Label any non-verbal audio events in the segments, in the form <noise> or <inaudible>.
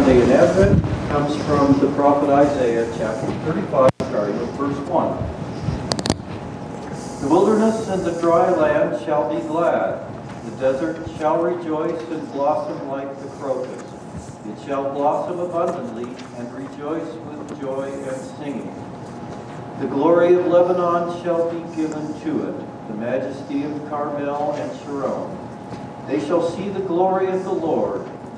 Sunday in Advent comes from the prophet Isaiah, chapter 35, starting with verse 1. The wilderness and the dry land shall be glad. The desert shall rejoice and blossom like the crocus. It shall blossom abundantly and rejoice with joy and singing. The glory of Lebanon shall be given to it, the majesty of Carmel and Sharon. They shall see the glory of the Lord,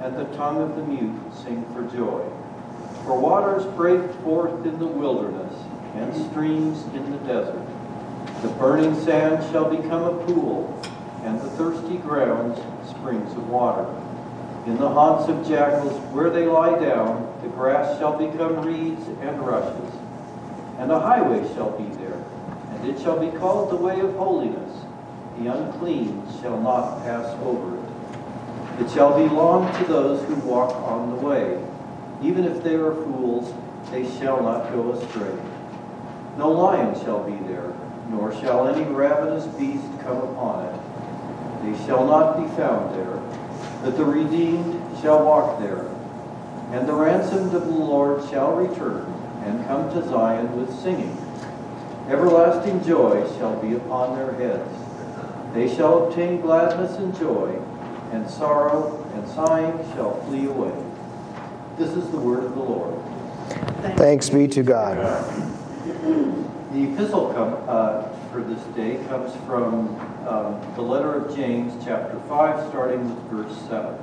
and the tongue of the mute sing for joy. For waters break forth in the wilderness, and streams in the desert. The burning sand shall become a pool, and the thirsty grounds springs of water. In the haunts of jackals, where they lie down, the grass shall become reeds and rushes. And a highway shall be there, and it shall be called the way of holiness. The unclean shall not pass over it. Shall belong to those who walk on the way. Even if they are fools, they shall not go astray. No lion shall be there, nor shall any ravenous beast come upon it. They shall not be found there, but the redeemed shall walk there. And the ransomed of the Lord shall return and come to Zion with singing. Everlasting joy shall be upon their heads. They shall obtain gladness and joy, and sorrow and sighing shall flee away. This is the word of the Lord. Thanks be to God. The epistle come, uh, for this day comes from um, the letter of James, chapter 5, starting with verse 7.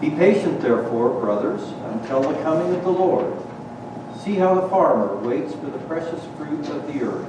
Be patient, therefore, brothers, until the coming of the Lord. See how the farmer waits for the precious fruit of the earth,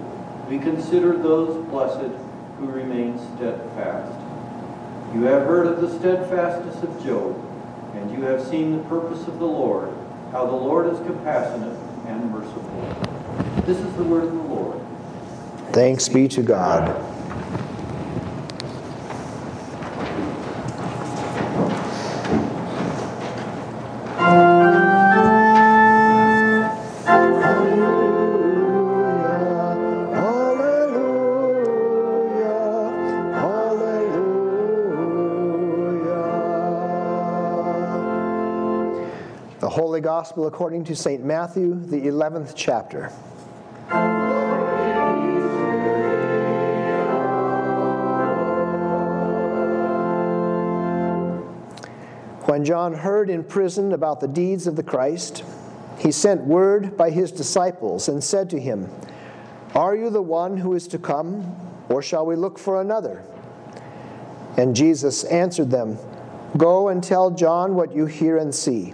we consider those blessed who remain steadfast. You have heard of the steadfastness of Job, and you have seen the purpose of the Lord, how the Lord is compassionate and merciful. This is the word of the Lord. Thanks be to God. Gospel according to St. Matthew, the 11th chapter. When John heard in prison about the deeds of the Christ, he sent word by his disciples and said to him, Are you the one who is to come, or shall we look for another? And Jesus answered them, Go and tell John what you hear and see.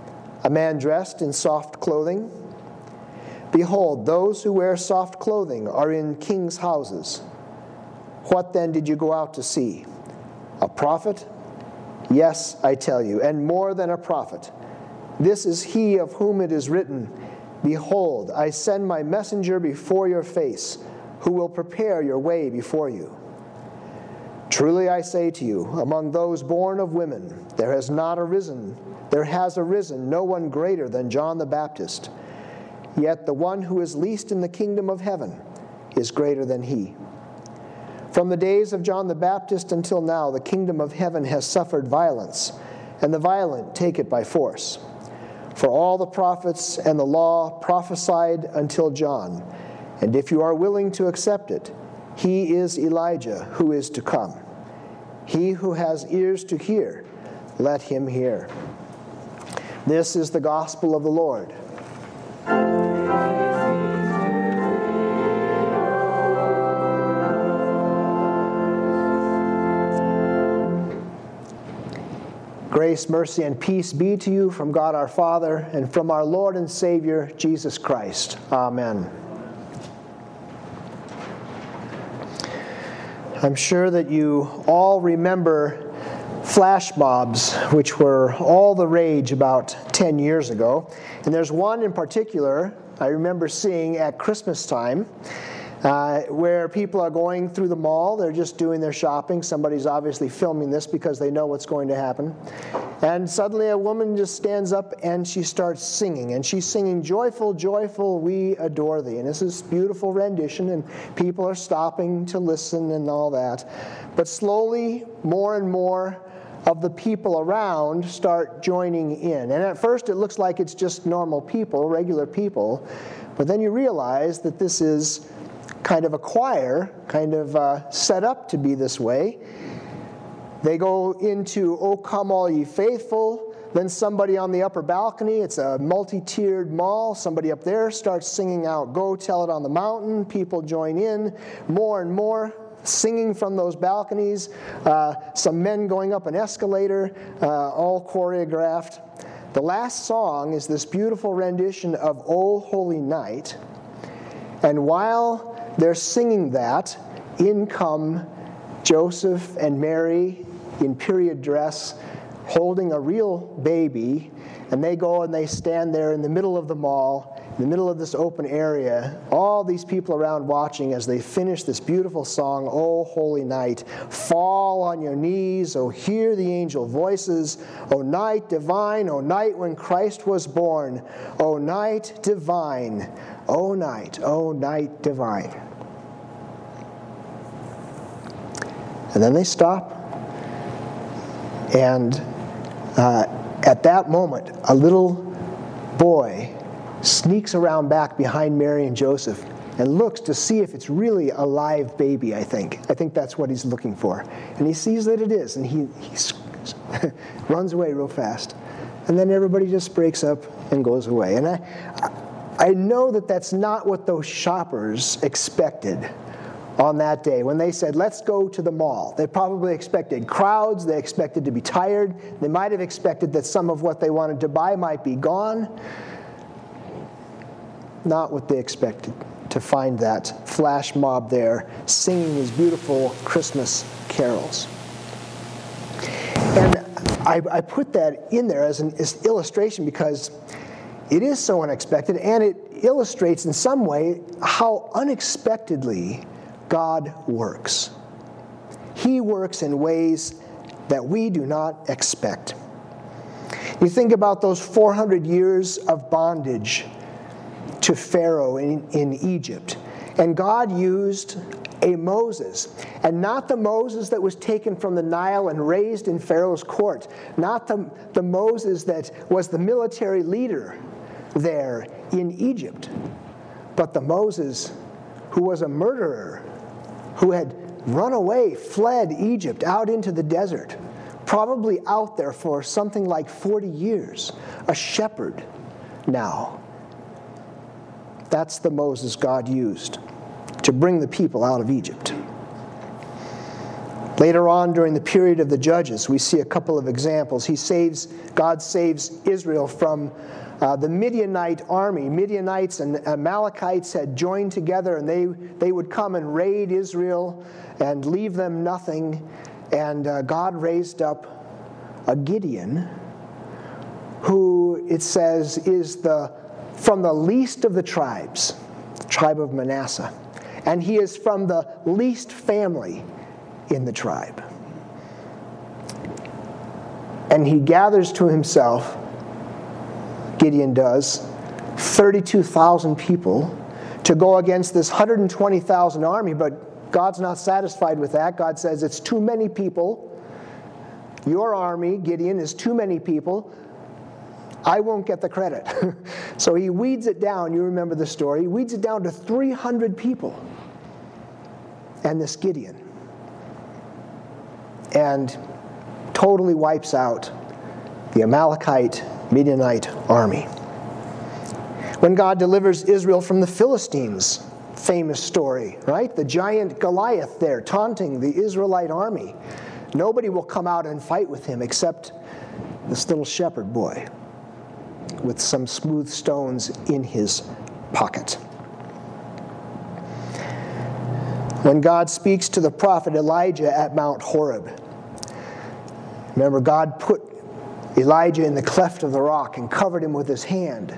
A man dressed in soft clothing? Behold, those who wear soft clothing are in kings' houses. What then did you go out to see? A prophet? Yes, I tell you, and more than a prophet. This is he of whom it is written Behold, I send my messenger before your face, who will prepare your way before you. Truly I say to you, among those born of women, there has not arisen, there has arisen no one greater than John the Baptist. yet the one who is least in the kingdom of heaven is greater than he. From the days of John the Baptist until now, the kingdom of heaven has suffered violence, and the violent take it by force. For all the prophets and the law prophesied until John, and if you are willing to accept it, he is Elijah who is to come. He who has ears to hear, let him hear. This is the gospel of the Lord. Grace, mercy, and peace be to you from God our Father and from our Lord and Savior, Jesus Christ. Amen. I'm sure that you all remember flash mobs, which were all the rage about 10 years ago. And there's one in particular I remember seeing at Christmas time uh, where people are going through the mall. They're just doing their shopping. Somebody's obviously filming this because they know what's going to happen. And suddenly a woman just stands up and she starts singing. And she's singing, Joyful, joyful, we adore thee. And this is beautiful rendition, and people are stopping to listen and all that. But slowly, more and more, of the people around start joining in. And at first, it looks like it's just normal people, regular people. But then you realize that this is kind of a choir, kind of uh, set up to be this way. They go into O Come All Ye Faithful. Then somebody on the upper balcony, it's a multi tiered mall, somebody up there starts singing out Go Tell It on the Mountain. People join in more and more. Singing from those balconies, uh, some men going up an escalator, uh, all choreographed. The last song is this beautiful rendition of O Holy Night. And while they're singing that. In come Joseph and Mary in period dress, holding a real baby, and they go and they stand there in the middle of the mall, in the middle of this open area, all these people around watching as they finish this beautiful song, Oh Holy Night. Fall on your knees, oh hear the angel voices, O night divine, O night when Christ was born, O night divine. O night, O night divine. And then they stop. And uh, at that moment, a little boy sneaks around back behind Mary and Joseph and looks to see if it's really a live baby, I think. I think that's what he's looking for. And he sees that it is, and he, he <laughs> runs away real fast. And then everybody just breaks up and goes away. And I, I know that that's not what those shoppers expected on that day when they said, Let's go to the mall. They probably expected crowds, they expected to be tired, they might have expected that some of what they wanted to buy might be gone. Not what they expected to find that flash mob there singing these beautiful Christmas carols. And I, I put that in there as an as illustration because it is so unexpected and it illustrates in some way how unexpectedly God works. He works in ways that we do not expect. You think about those 400 years of bondage to Pharaoh in, in Egypt, and God used a Moses, and not the Moses that was taken from the Nile and raised in Pharaoh's court, not the, the Moses that was the military leader there in Egypt, but the Moses who was a murderer, who had run away, fled Egypt out into the desert, probably out there for something like 40 years, a shepherd now. That's the Moses God used to bring the people out of Egypt. Later on, during the period of the judges, we see a couple of examples. He saves, God saves Israel from uh, the Midianite army, Midianites and Amalekites had joined together and they, they would come and raid Israel and leave them nothing. And uh, God raised up a Gideon who it says is the from the least of the tribes, tribe of Manasseh. And he is from the least family in the tribe. And he gathers to himself Gideon does, 32,000 people to go against this 120,000 army, but God's not satisfied with that. God says it's too many people. Your army, Gideon, is too many people. I won't get the credit. <laughs> so he weeds it down. You remember the story. He weeds it down to 300 people. And this Gideon. And totally wipes out the Amalekite Midianite army. When God delivers Israel from the Philistines, famous story, right? The giant Goliath there taunting the Israelite army. Nobody will come out and fight with him except this little shepherd boy with some smooth stones in his pocket. When God speaks to the prophet Elijah at Mount Horeb, remember, God put Elijah in the cleft of the rock and covered him with his hand,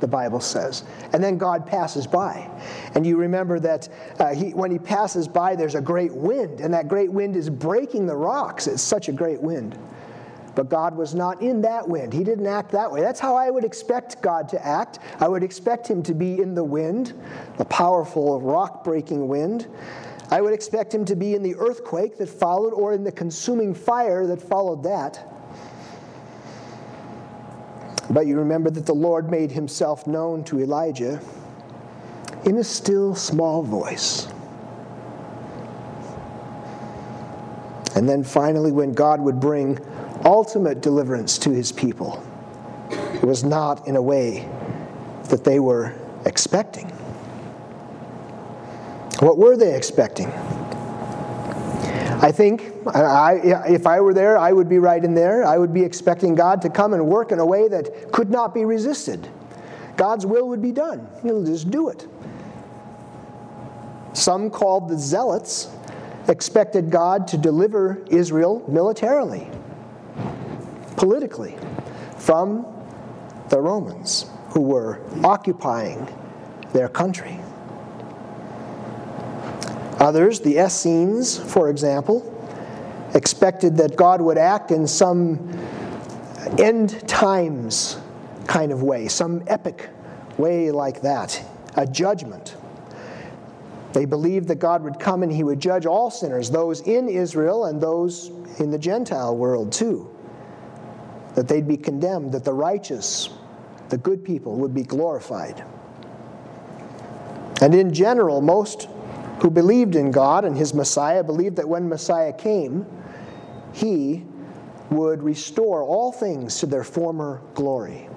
the Bible says. And then God passes by. And you remember that uh, he, when he passes by, there's a great wind, and that great wind is breaking the rocks. It's such a great wind. But God was not in that wind. He didn't act that way. That's how I would expect God to act. I would expect him to be in the wind, the powerful rock breaking wind. I would expect him to be in the earthquake that followed or in the consuming fire that followed that. But you remember that the Lord made himself known to Elijah in a still small voice. And then finally, when God would bring ultimate deliverance to his people. It was not in a way that they were expecting. What were they expecting? I think I, if I were there, I would be right in there. I would be expecting God to come and work in a way that could not be resisted. God's will would be done. He'll just do it. Some called the zealots expected God to deliver Israel militarily politically from the Romans who were occupying their country. Others, the Essenes, for example, expected that God would act in some end times kind of way, some epic way like that, a judgment. They believed that God would come and he would judge all sinners, those in Israel and those in the Gentile world too that they'd be condemned, that the righteous, the good people, would be glorified. And in general, most who believed in God and his Messiah believed that when Messiah came, he would restore all things to their former glory,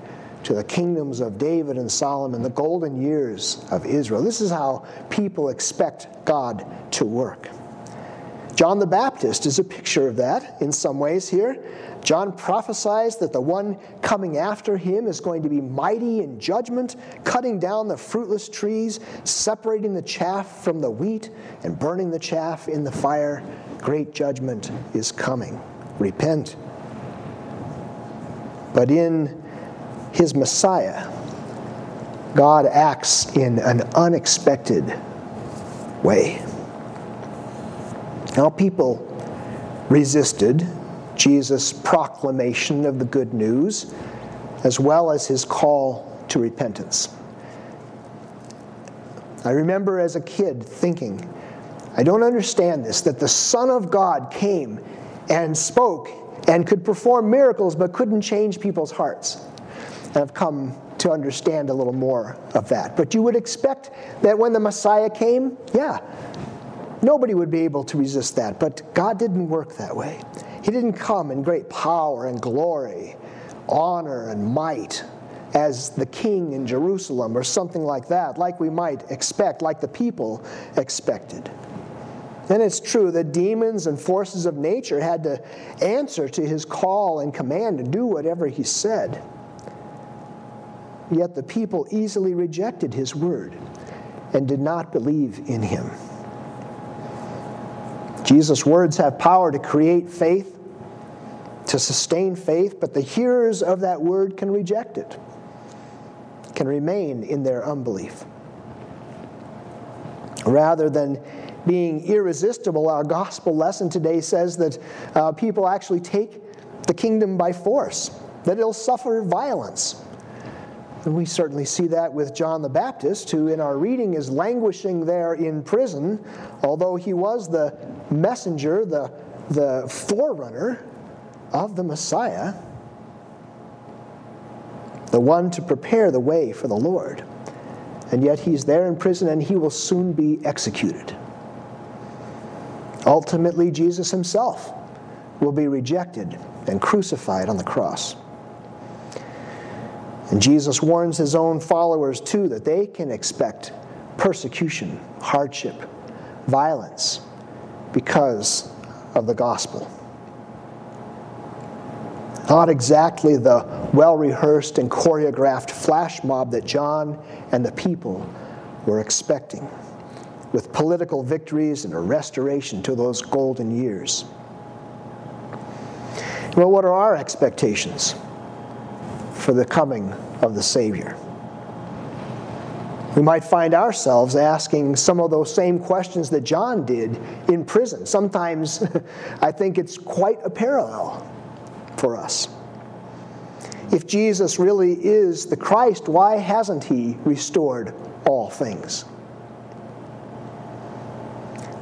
to the kingdoms of David and Solomon, the golden years of Israel. This is how people expect God to work. John the Baptist is a picture of that in some ways here. John prophesies that the one coming after him is going to be mighty in judgment, cutting down the fruitless trees, separating the chaff from the wheat, and burning the chaff in the fire. Great judgment is coming. Repent. But in his Messiah, God acts in an unexpected way. Now, people resisted Jesus' proclamation of the good news, as well as his call to repentance. I remember as a kid thinking, I don't understand this, that the Son of God came and spoke and could perform miracles but couldn't change people's hearts. And I've come to understand a little more of that. But you would expect that when the Messiah came, yeah, nobody would be able to resist that. But God didn't work that way. He didn't come in great power and glory, honor and might as the king in Jerusalem or something like that, like we might expect, like the people expected. And it's true that demons and forces of nature had to answer to his call and command to do whatever he said. Yet the people easily rejected his word and did not believe in him. Jesus' words have power to create faith, to sustain faith, but the hearers of that word can reject it, can remain in their unbelief. Rather than being irresistible, our gospel lesson today says that uh, people actually take the kingdom by force, that it'll suffer violence. And we certainly see that with John the Baptist, who in our reading is languishing there in prison, although he was the messenger, the, the forerunner of the Messiah, the one to prepare the way for the Lord. And yet he's there in prison and he will soon be executed. Ultimately, Jesus himself will be rejected and crucified on the cross. And Jesus warns his own followers too that they can expect persecution, hardship, violence because of the gospel. Not exactly the well rehearsed and choreographed flash mob that John and the people were expecting, with political victories and a restoration to those golden years. Well, what are our expectations for the coming of the Savior? We might find ourselves asking some of those same questions that John did in prison. Sometimes <laughs> I think it's quite a parallel for us. If Jesus really is the Christ, why hasn't he restored all things?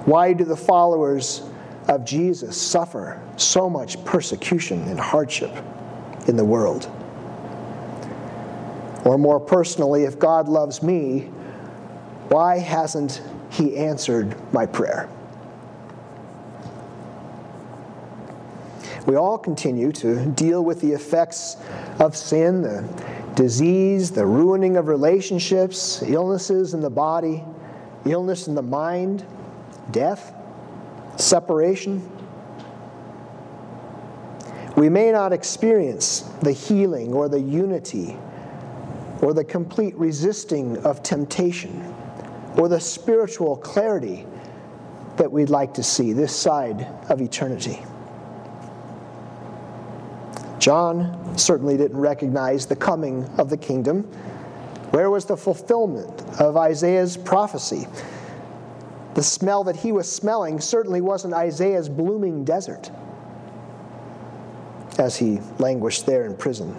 Why do the followers of Jesus suffer so much persecution and hardship in the world? Or more personally, if God loves me, why hasn't he answered my prayer? We all continue to deal with the effects of sin, the disease, the ruining of relationships, illnesses in the body, illness in the mind, death separation. We may not experience the healing or the unity or the complete resisting of temptation or the spiritual clarity that we'd like to see this side of eternity. John certainly didn't recognize the coming of the kingdom. Where was the fulfillment of Isaiah's prophecy? The smell that he was smelling certainly wasn't Isaiah's blooming desert as he languished there in prison.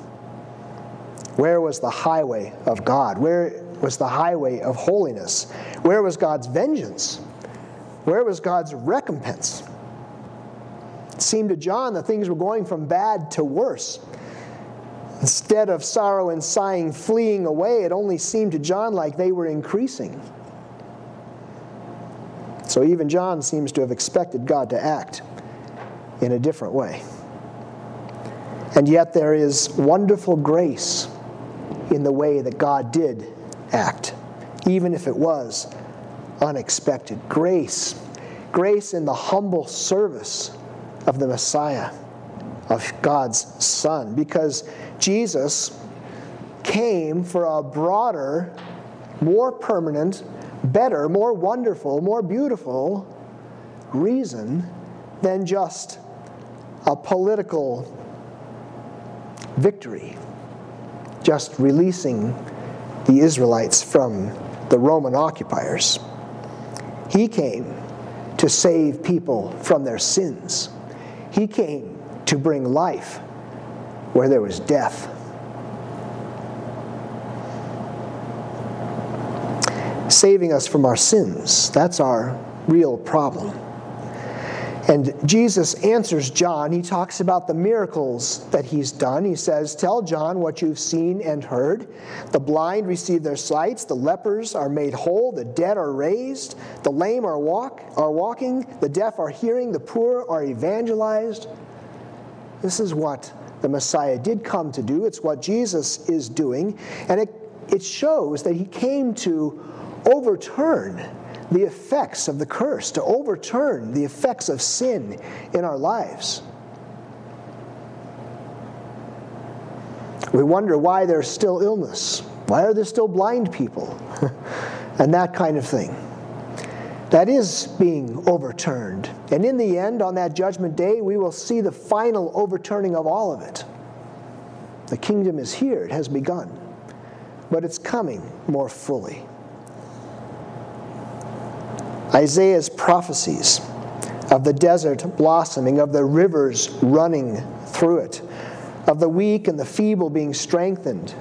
Where was the highway of God? Where was the highway of holiness? Where was God's vengeance? Where was God's recompense? It seemed to John that things were going from bad to worse. Instead of sorrow and sighing fleeing away, it only seemed to John like they were increasing. So even John seems to have expected God to act in a different way. And yet there is wonderful grace in the way that God did act, even if it was unexpected. Grace. Grace in the humble service of the Messiah, of God's Son, because Jesus came for a broader, more permanent, better, more wonderful, more beautiful reason than just a political victory, just releasing the Israelites from the Roman occupiers. He came to save people from their sins. He came to bring life where there was death. saving us from our sins. That's our real problem. And Jesus answers John. He talks about the miracles that he's done. He says, Tell John what you've seen and heard. The blind receive their sights, the lepers are made whole, the dead are raised, the lame are, walk, are walking, the deaf are hearing, the poor are evangelized. This is what the Messiah did come to do. It's what Jesus is doing. And it, it shows that he came to overturn the effects of the curse, to overturn the effects of sin in our lives. We wonder why there's still illness. Why are there still blind people? <laughs> and that kind of thing. That is being overturned. And in the end, on that judgment day, we will see the final overturning of all of it. The kingdom is here, it has begun, but it's coming more fully. Isaiah's prophecies of the desert blossoming, of the rivers running through it, of the weak and the feeble being strengthened,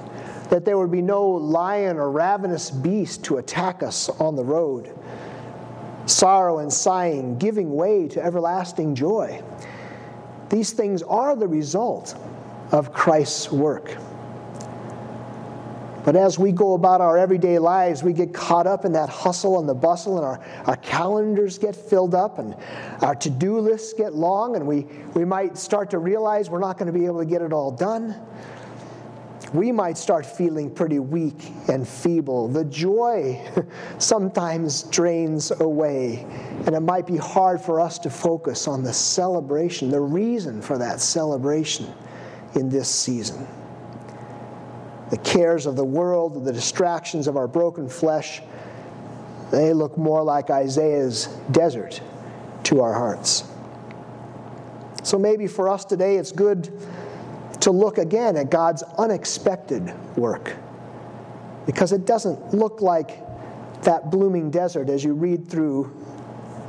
that there would be no lion or ravenous beast to attack us on the road. Sorrow and sighing giving way to everlasting joy. These things are the result of Christ's work. But as we go about our everyday lives, we get caught up in that hustle and the bustle, and our, our calendars get filled up, and our to do lists get long, and we, we might start to realize we're not going to be able to get it all done. We might start feeling pretty weak and feeble. The joy <laughs> sometimes drains away, and it might be hard for us to focus on the celebration, the reason for that celebration in this season the cares of the world, the distractions of our broken flesh, they look more like Isaiah's desert to our hearts. So maybe for us today, it's good to look again at God's unexpected work because it doesn't look like that blooming desert as you read through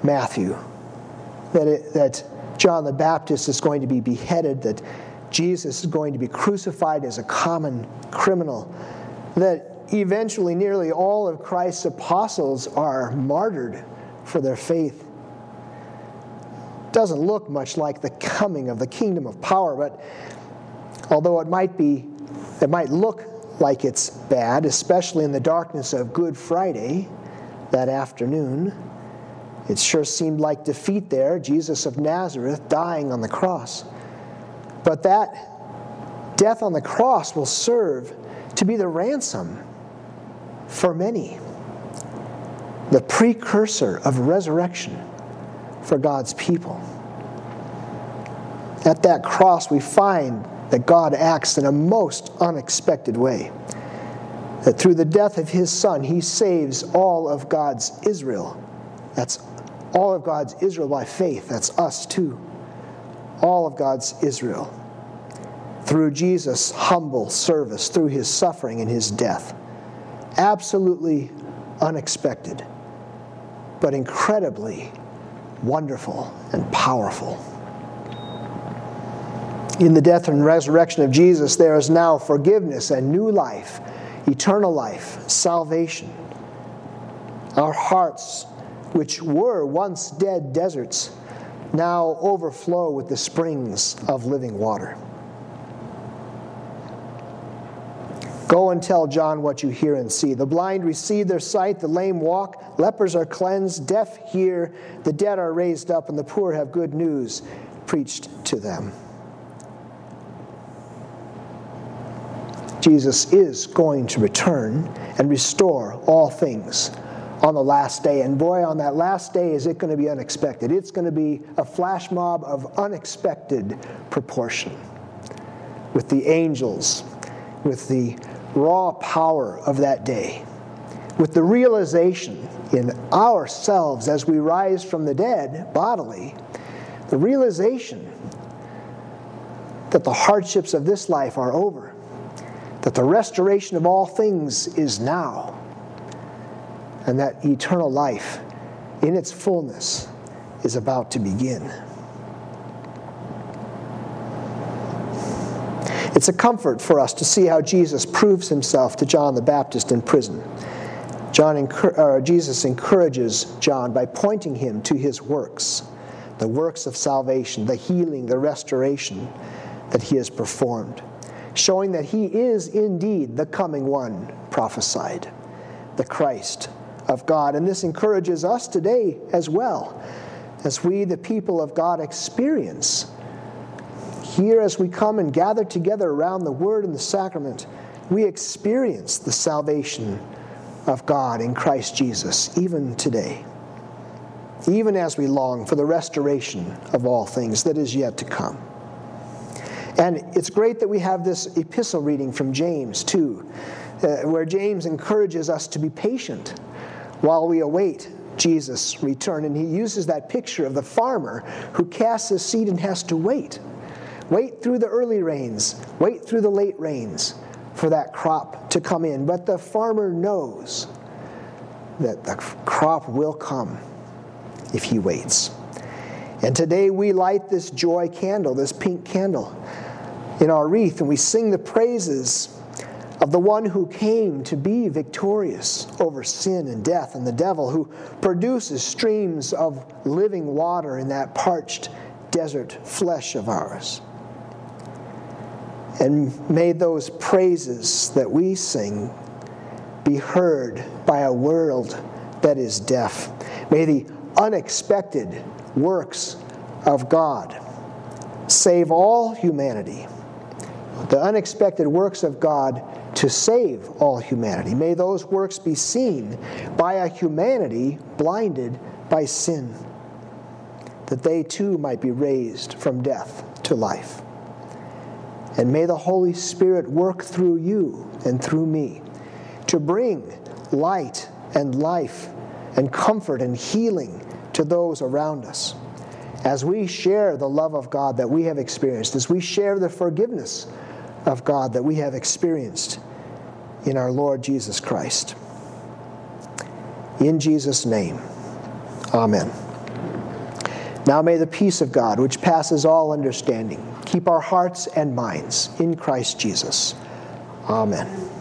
Matthew. That, it, that John the Baptist is going to be beheaded, that Jesus is going to be crucified as a common criminal, that eventually nearly all of Christ's apostles are martyred for their faith. Doesn't look much like the coming of the kingdom of power, but although it might be, it might look like it's bad, especially in the darkness of Good Friday that afternoon. It sure seemed like defeat there, Jesus of Nazareth dying on the cross. But that death on the cross will serve to be the ransom for many, the precursor of resurrection for God's people. At that cross, we find that God acts in a most unexpected way. That through the death of his son, he saves all of God's Israel. That's all of God's Israel by faith. That's us too all of God's Israel through Jesus' humble service, through his suffering and his death. Absolutely unexpected, but incredibly wonderful and powerful. In the death and resurrection of Jesus, there is now forgiveness and new life, eternal life, salvation. Our hearts, which were once dead deserts, now overflow with the springs of living water. Go and tell John what you hear and see. The blind receive their sight, the lame walk, lepers are cleansed, deaf hear, the dead are raised up, and the poor have good news preached to them. Jesus is going to return and restore all things on the last day. And boy, on that last day, is it going to be unexpected. It's going to be a flash mob of unexpected proportion with the angels, with the raw power of that day, with the realization in ourselves as we rise from the dead bodily, the realization that the hardships of this life are over, that the restoration of all things is now and that eternal life in its fullness is about to begin. It's a comfort for us to see how Jesus proves himself to John the Baptist in prison. John, Jesus encourages John by pointing him to his works, the works of salvation, the healing, the restoration that he has performed, showing that he is indeed the coming one prophesied, the Christ, of God. And this encourages us today as well, as we, the people of God, experience here as we come and gather together around the Word and the sacrament, we experience the salvation of God in Christ Jesus, even today, even as we long for the restoration of all things that is yet to come. And it's great that we have this epistle reading from James, too, uh, where James encourages us to be patient while we await Jesus' return. And he uses that picture of the farmer who casts his seed and has to wait. Wait through the early rains, wait through the late rains for that crop to come in. But the farmer knows that the crop will come if he waits. And today we light this joy candle, this pink candle, in our wreath, and we sing the praises of the one who came to be victorious over sin and death and the devil, who produces streams of living water in that parched desert flesh of ours. And may those praises that we sing be heard by a world that is deaf. May the unexpected works of God save all humanity. The unexpected works of God to save all humanity. May those works be seen by a humanity blinded by sin, that they too might be raised from death to life. And may the Holy Spirit work through you and through me to bring light and life and comfort and healing to those around us as we share the love of God that we have experienced, as we share the forgiveness of God that we have experienced in our Lord Jesus Christ. In Jesus' name, amen. Now may the peace of God, which passes all understanding, keep our hearts and minds in Christ Jesus. Amen.